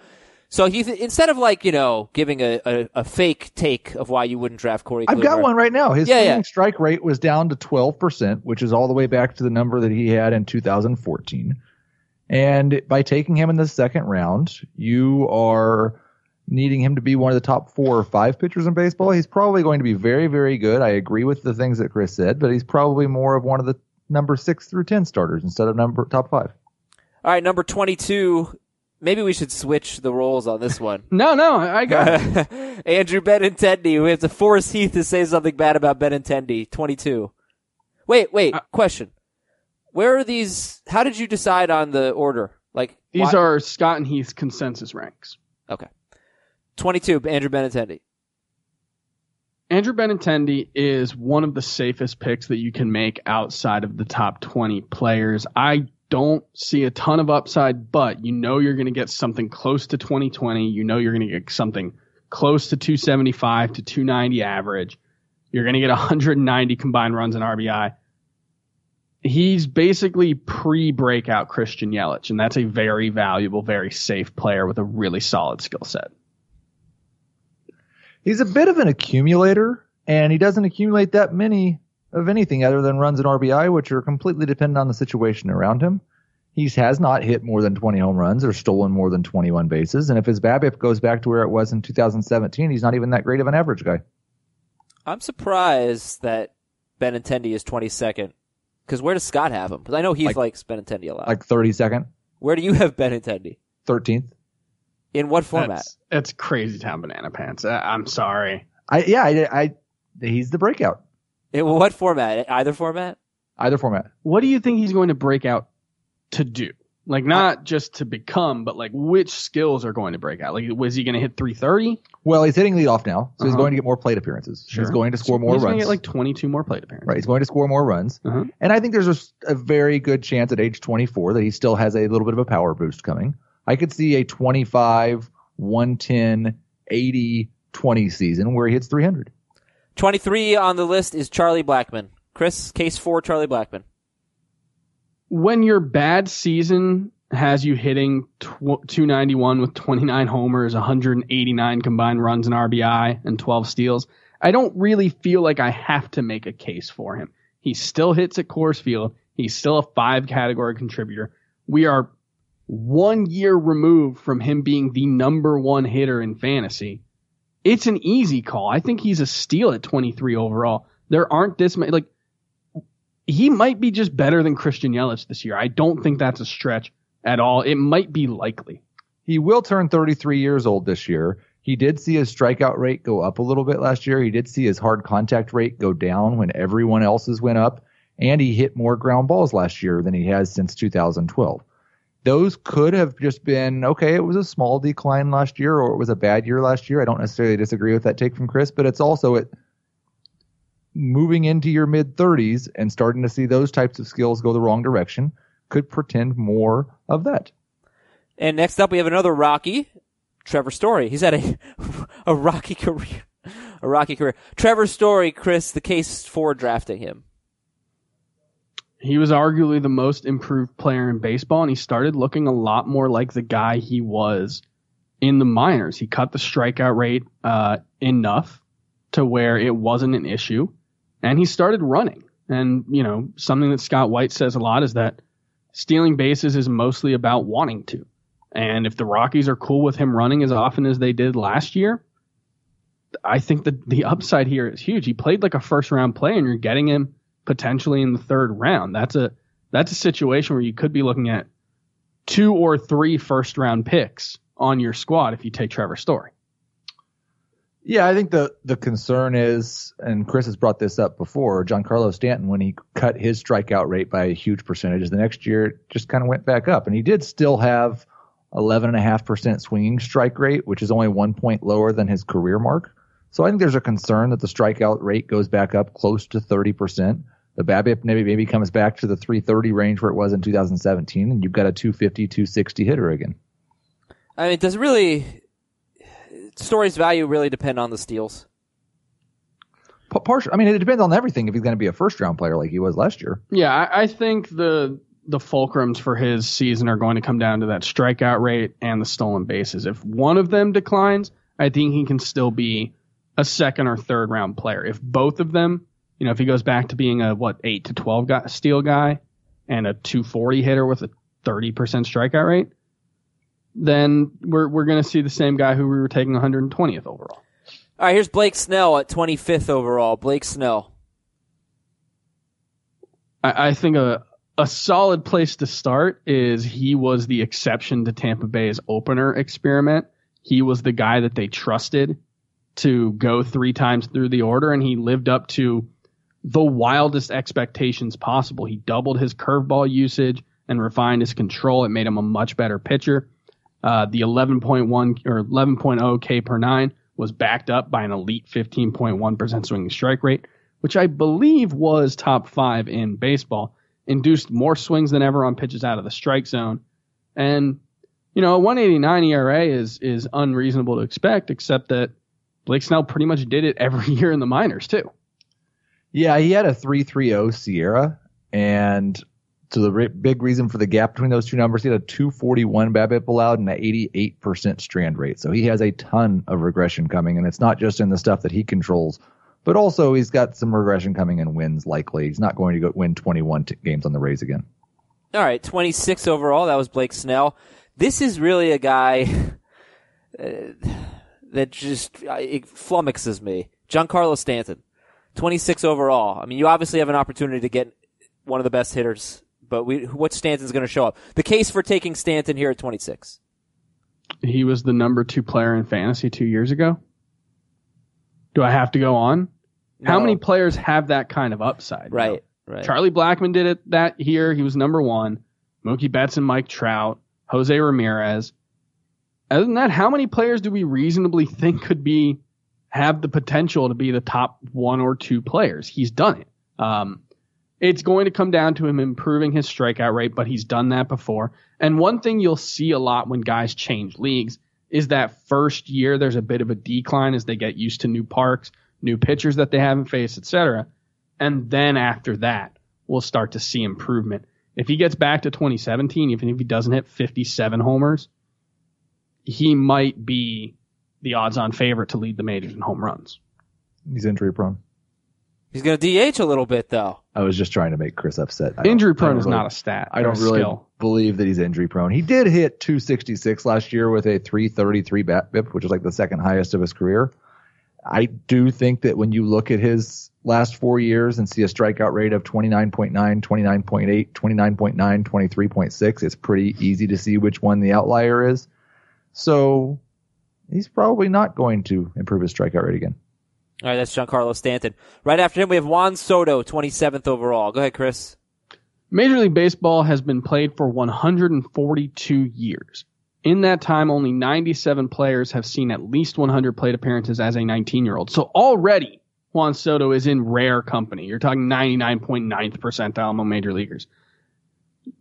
So he instead of like you know giving a, a, a fake take of why you wouldn't draft Corey, I've got one right now. His Yeah, yeah. strike rate was down to 12%, which is all the way back to the number that he had in 2014. And by taking him in the second round, you are needing him to be one of the top four or five pitchers in baseball. He's probably going to be very, very good. I agree with the things that Chris said, but he's probably more of one of the number six through 10 starters instead of number top five. All right, number twenty-two. Maybe we should switch the roles on this one. No, no, I got it. [LAUGHS] Andrew Benintendi. We have to force Heath to say something bad about Benintendi. 22. Wait, wait. Uh, question. Where are these? How did you decide on the order? Like These why- are Scott and Heath's consensus ranks. okay. 22. Andrew Benintendi. Andrew Benintendi is one of the safest picks that you can make outside of the top 20 players. I don't see a ton of upside, but you know you're going to get something close to 2020. You know you're going to get something close to 275 to 290 average. You're going to get 190 combined runs and RBI. He's basically pre-breakout Christian Yelich, and that's a very valuable, very safe player with a really solid skill set. He's a bit of an accumulator, and he doesn't accumulate that many of anything other than runs and RBI, which are completely dependent on the situation around him. He has not hit more than 20 home runs or stolen more than 21 bases. And if his BABIP goes back to where it was in 2017, he's not even that great of an average guy. I'm surprised that Benintendi is 22nd. Because where does Scott have him? Because I know Heath Like- likes Benintendi a lot. Like 32nd, where do you have Benintendi? 13th. In what format? That's, that's crazy town banana pants. I, I'm sorry. I yeah, I, I he's the breakout. In what format? Either format? Either format. What do you think he's going to break out to do? Like not just to become, but like which skills are going to break out? Like was he going to hit 330? Well, he's hitting lead off now, so he's Uh-huh. going to get more plate appearances. Sure. He's going to score more he's runs. Going to get like 22 more plate appearances. right, he's going to score more runs. Uh-huh. And I think there's a, a very good chance at age 24 that he still has a little bit of a power boost coming. I could see a 25, 110, 80, 20 season where he hits 300. 23 on the list is Charlie Blackmon. Chris, case for Charlie Blackmon. When your bad season has you hitting tw- 291 with 29 homers, 189 combined runs and RBI, and 12 steals, I don't really feel like I have to make a case for him. He still hits at Coors Field. He's still a five category contributor. We are one year removed from him being the number one hitter in fantasy. It's an easy call. I think he's a steal at 23 overall. There aren't this many, like, he might be just better than Christian Yelich this year. I don't think that's a stretch at all. It might be likely. He will turn 33 years old this year. He did see his strikeout rate go up a little bit last year. He did see his hard contact rate go down when everyone else's went up. And he hit more ground balls last year than he has since 2012. Those could have just been, okay, it was a small decline last year or it was a bad year last year. I don't necessarily disagree with that take from Chris, but it's also it moving into your mid 30s and starting to see those types of skills go the wrong direction could pretend more of that. And next up, we have another Rocky, Trevor Story. He's had a [LAUGHS] a rocky career, a rocky career. Trevor Story, Chris, the case for drafting him. He was arguably the most improved player in baseball, and he started looking a lot more like the guy he was in the minors. He cut the strikeout rate uh, enough to where it wasn't an issue, and he started running. And you know, something that Scott White says a lot is that stealing bases is mostly about wanting to. And if the Rockies are cool with him running as often as they did last year, I think that the upside here is huge. He played like a first round player, and you're getting him potentially in the third round. That's a that's a situation where you could be looking at two or three first round picks on your squad if you take Trevor Story. Yeah, I think the the concern is, and Chris has brought this up before, Giancarlo Stanton, when he cut his strikeout rate by a huge percentage, the next year just kind of went back up. And he did still have 11.5% swinging strike rate, which is only one point lower than his career mark. So I think there's a concern that the strikeout rate goes back up close to 30%. The BABIP maybe, maybe comes back to the 330 range where it was in 2017, and you've got a 250, 260 hitter again. I mean, does really Story's value really depend on the steals? Pa- Partial, I mean, it depends on everything if he's going to be a first round player like he was last year. Yeah, I, I think the the fulcrums for his season are going to come down to that strikeout rate and the stolen bases. If one of them declines, I think he can still be a second or third round player. If both of them, you know, if he goes back to being a what eight to twelve guy, steal guy and a 240 hitter with a 30% strikeout rate, then we're we're going to see the same guy who we were taking 120th overall. All right, here's Blake Snell at 25th overall. Blake Snell. I, I think a a solid place to start is he was the exception to Tampa Bay's opener experiment. He was the guy that they trusted to go three times through the order, and he lived up to the wildest expectations possible. He doubled his curveball usage and refined his control. It made him a much better pitcher. Uh, the 11.1 or 11.0 K per nine was backed up by an elite 15.1% swinging strike rate, which I believe was top five in baseball. Induced more swings than ever on pitches out of the strike zone, and you know, a 189 ERA is is unreasonable to expect, except that Blake Snell pretty much did it every [LAUGHS] year in the minors too. Yeah, he had a 3.30 SIERA, and So the re- big reason for the gap between those two numbers, he had a 241 BABIP allowed and an 88% strand rate. So he has a ton of regression coming, and it's not just in the stuff that he controls, but also he's got some regression coming in wins likely. He's not going to go win 21 t- games on the Rays again. All right, 26 overall. That was Blake Snell. This is really a guy [LAUGHS] uh, that just uh, flummoxes me. Giancarlo Stanton, 26 overall. I mean, you obviously have an opportunity to get one of the best hitters, but we, what Stanton's going to show up? The case for taking Stanton here at 26. He was the number two player in fantasy two years ago. Do I have to go on? How many players have that kind of upside? Right, right. Charlie Blackmon did it that year. He was number one. Mookie Betts and Mike Trout, Jose Ramirez. Other than that, how many players do we reasonably think could be have the potential to be the top one or two players? He's done it. Um, it's going to come down to him improving his strikeout rate, but he's done that before. And one thing you'll see a lot when guys change leagues is that first year there's a bit of a decline as they get used to new parks, new pitchers that they haven't faced, etc. And then after that, we'll start to see improvement. If he gets back to 2017, even if he doesn't hit 57 homers, he might be the odds-on favorite to lead the majors in home runs. He's injury prone. He's going to DH a little bit though. I was just trying to make Chris upset. I Injury prone don't is really- not a stat. I don't really skill. believe that he's injury prone. He did hit 266 last year with a 333 BABIP, which is like the second highest of his career. I do think that when you look at his last four years and see a strikeout rate of 29.9, 29.8, 29.9, 23.6, it's pretty easy to see which one the outlier is. So he's probably not going to improve his strikeout rate again. All right, that's Giancarlo Stanton. Right after him, we have Juan Soto, 27th overall. Go ahead, Chris. Major League Baseball has been played for 142 years. In that time, only 97 players have seen at least 100 plate appearances as a 19 year old. So already, Juan Soto is in rare company. You're talking 99.9th percentile among major leaguers.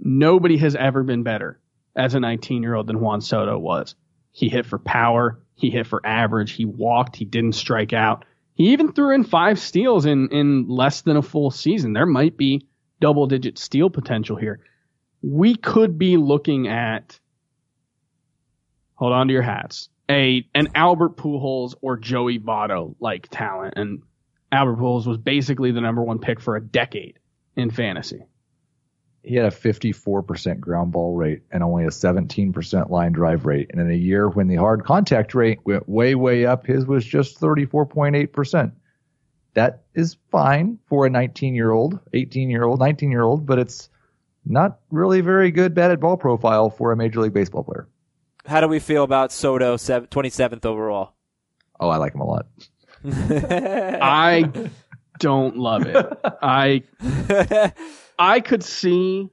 Nobody has ever been better as a 19 year old than Juan Soto was. He hit for power. He hit for average. He walked. He didn't strike out. He even threw in five steals in, in less than a full season. There might be double digit steal potential here. We could be looking at, hold on to your hats, a, an Albert Pujols or Joey Votto like talent. And Albert Pujols was basically the number one pick for a decade in fantasy. He had a 54% ground ball rate and only a 17% line drive rate. And in a year when the hard contact rate went way, way up, his was just 34.8%. That is fine for a 19 year old, 18 year old, 19 year old, but it's not really very good batted ball profile for a Major League Baseball player. How do we feel about Soto, 27th overall? Oh, I like him a lot. [LAUGHS] I don't love it. [LAUGHS] I I could see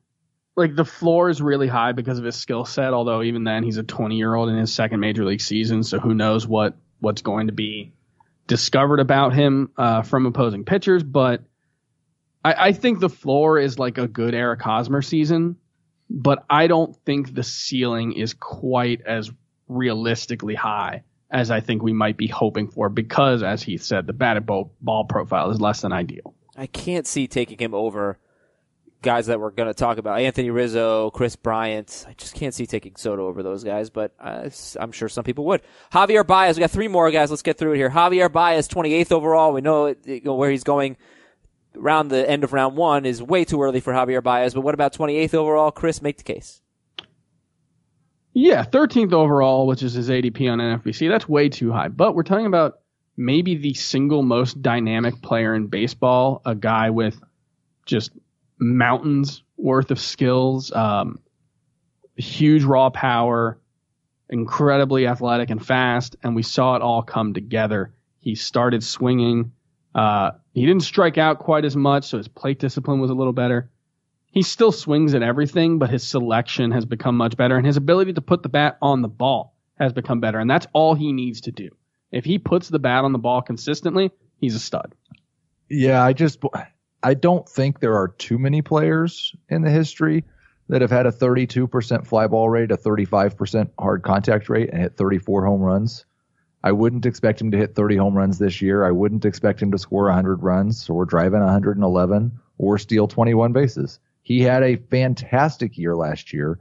like the floor is really high because of his skill set. Although even then, he's a 20 year old in his second major league season, so who knows what what's going to be discovered about him uh, from opposing pitchers. But I, I think the floor is like a good Eric Hosmer season, but I don't think the ceiling is quite as realistically high as I think we might be hoping for because, as he said, the batted ball, ball profile is less than ideal. I can't see taking him over guys that we're going to talk about. Anthony Rizzo, Kris Bryant. I just can't see taking Soto over those guys, but uh, I'm sure some people would. Javier Baez. We got three more guys. Let's get through it here. Javier Baez, 28th overall. We know, know where he's going around the end of round one is way too early for Javier Baez, but what about 28th overall? Chris, make the case. Yeah, 13th overall, which is his ADP on NFBC. That's way too high. But we're talking about maybe the single most dynamic player in baseball, a guy with just mountains worth of skills, um, huge raw power, incredibly athletic and fast, and we saw it all come together. He started swinging. Uh, he didn't strike out quite as much, so his plate discipline was a little better. He still swings at everything, but his selection has become much better, and his ability to put the bat on the ball has become better, and that's all he needs to do. If he puts the bat on the ball consistently, he's a stud. Yeah, I just I don't think there are too many players in the history that have had a 32% fly ball rate, a 35% hard contact rate, and hit 34 home runs. I wouldn't expect him to hit 30 home runs this year. I wouldn't expect him to score 100 runs or drive in 111 or steal 21 bases. He had a fantastic year last year,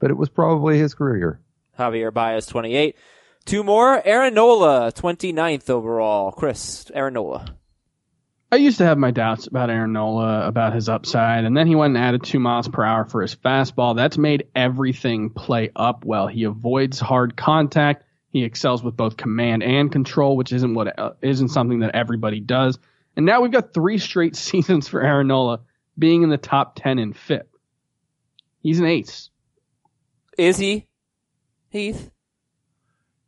but it was probably his career year. Javier Baez, 28. Two more. Aaron Nola, 29th overall. Chris, Aaron Nola. I used to have my doubts about Aaron Nola, about his upside, and then he went and added two miles per hour for his fastball. That's made everything play up well. He avoids hard contact. He excels with both command and control, which isn't what uh, isn't something that everybody does. And now we've got three straight [LAUGHS] seasons for Aaron Nola being in the top ten in FIP. He's an ace. Is he? Heath?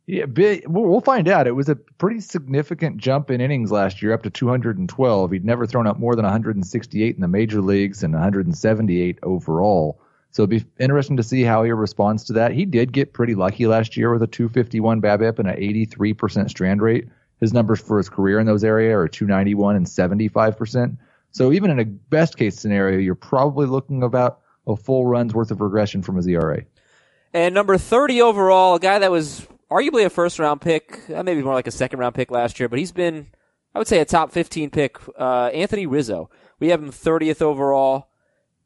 Yeah, we'll find out. It was a pretty significant jump in innings last year, up to 212. He'd never thrown up more than 168 in the major leagues and 178 overall. So it'd be interesting to see how he responds to that. He did get pretty lucky last year with a 251 BABIP and an 83% strand rate. His numbers for his career in those areas are 291 and 75%. So even in a best case scenario, you're probably looking about a full run's worth of regression from his ERA. And number 30 overall, a guy that was arguably a first round pick, uh, maybe more like a second round pick last year, but he's been, I would say, a top 15 pick. Uh, Anthony Rizzo. We have him 30th overall.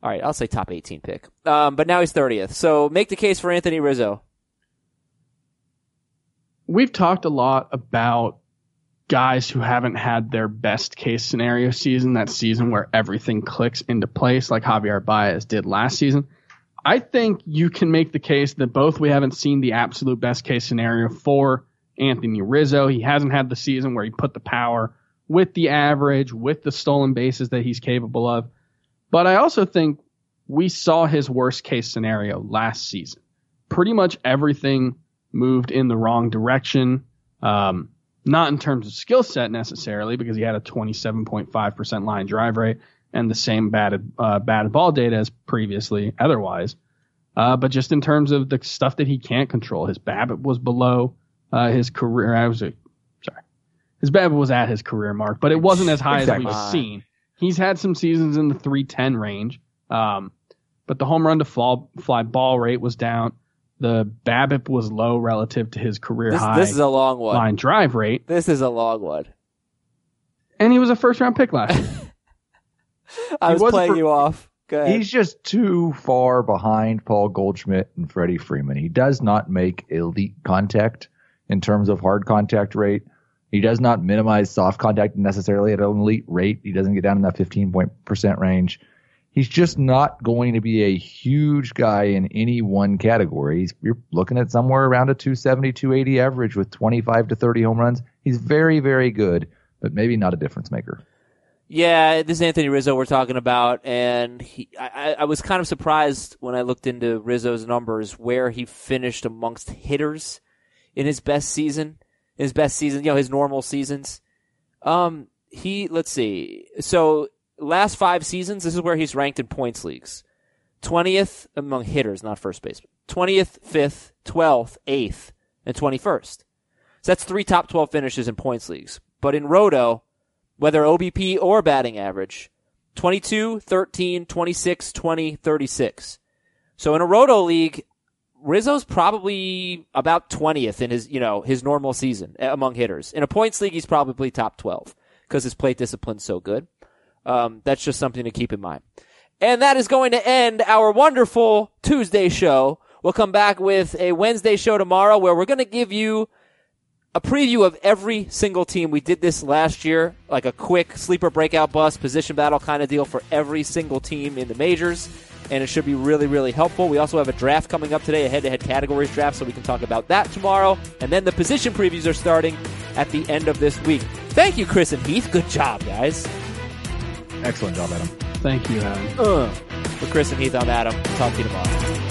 All right, I'll say top 18 pick. Um, but now he's 30th. So make the case for Anthony Rizzo. We've talked a lot about guys who haven't had their best case scenario season, that season where everything clicks into place, like Javier Baez did last season. I think you can make the case that both we haven't seen the absolute best case scenario for Anthony Rizzo. He hasn't had the season where he put the power with the average, with the stolen bases that he's capable of. But I also think we saw his worst case scenario last season. Pretty much everything moved in the wrong direction. Um, not in terms of skill set necessarily, because he had a 27.5% line drive rate and the same batted uh, batted ball data as previously otherwise. Uh, but just in terms of the stuff that he can't control, his BABIP was below uh, his career. I was sorry, his BABIP was at his career mark, but it wasn't as high Exactly. as we've seen. He's had some seasons in the 310 range, um, but the home run to fall, fly ball rate was down. The BABIP was low relative to his career This, high this is a long one. line drive rate, This is a long one. and he was a first round pick last year. [LAUGHS] I was playing for- you off. Go ahead. He's just too far behind Paul Goldschmidt and Freddie Freeman. He does not make elite contact in terms of hard contact rate. He does not minimize soft contact necessarily at an elite rate. He doesn't get down in that 15 point percent range. He's just not going to be a huge guy in any one category. He's, you're looking at somewhere around a 270, 280 average with 25 to 30 home runs. He's very, very good, but maybe not a difference maker. Yeah, this is Anthony Rizzo we're talking about, and he, I, I was kind of surprised when I looked into Rizzo's numbers where he finished amongst hitters in his best season, his best season, you know, his normal seasons. Um, he, let's see, so last five seasons, this is where he's ranked in points leagues. 20th among hitters, not first baseman. 20th, 5th, 12th, 8th, and 21st. So that's three top 12 finishes in points leagues. But in Roto, whether OBP or batting average. 22, 13, 26, 20, 36. So in a roto league, Rizzo's probably about 20th in his, you know, his normal season among hitters. In a points league, he's probably top 12 because his plate discipline's so good. Um, that's just something to keep in mind. And that is going to end our wonderful Tuesday show. We'll come back with a Wednesday show tomorrow where we're going to give you a preview of every single team. We did this last year, like a quick sleeper breakout bust, position battle kind of deal for every single team in the majors. And it should be really, really helpful. We also have a draft coming up today, a head to head categories draft, so we can talk about that tomorrow. And then the position previews are starting at the end of this week. Thank you, Chris and Heath. Good job, guys. Excellent job, Adam. Thank you, Adam. Uh. For Chris and Heath, I'm Adam. Talk to you tomorrow.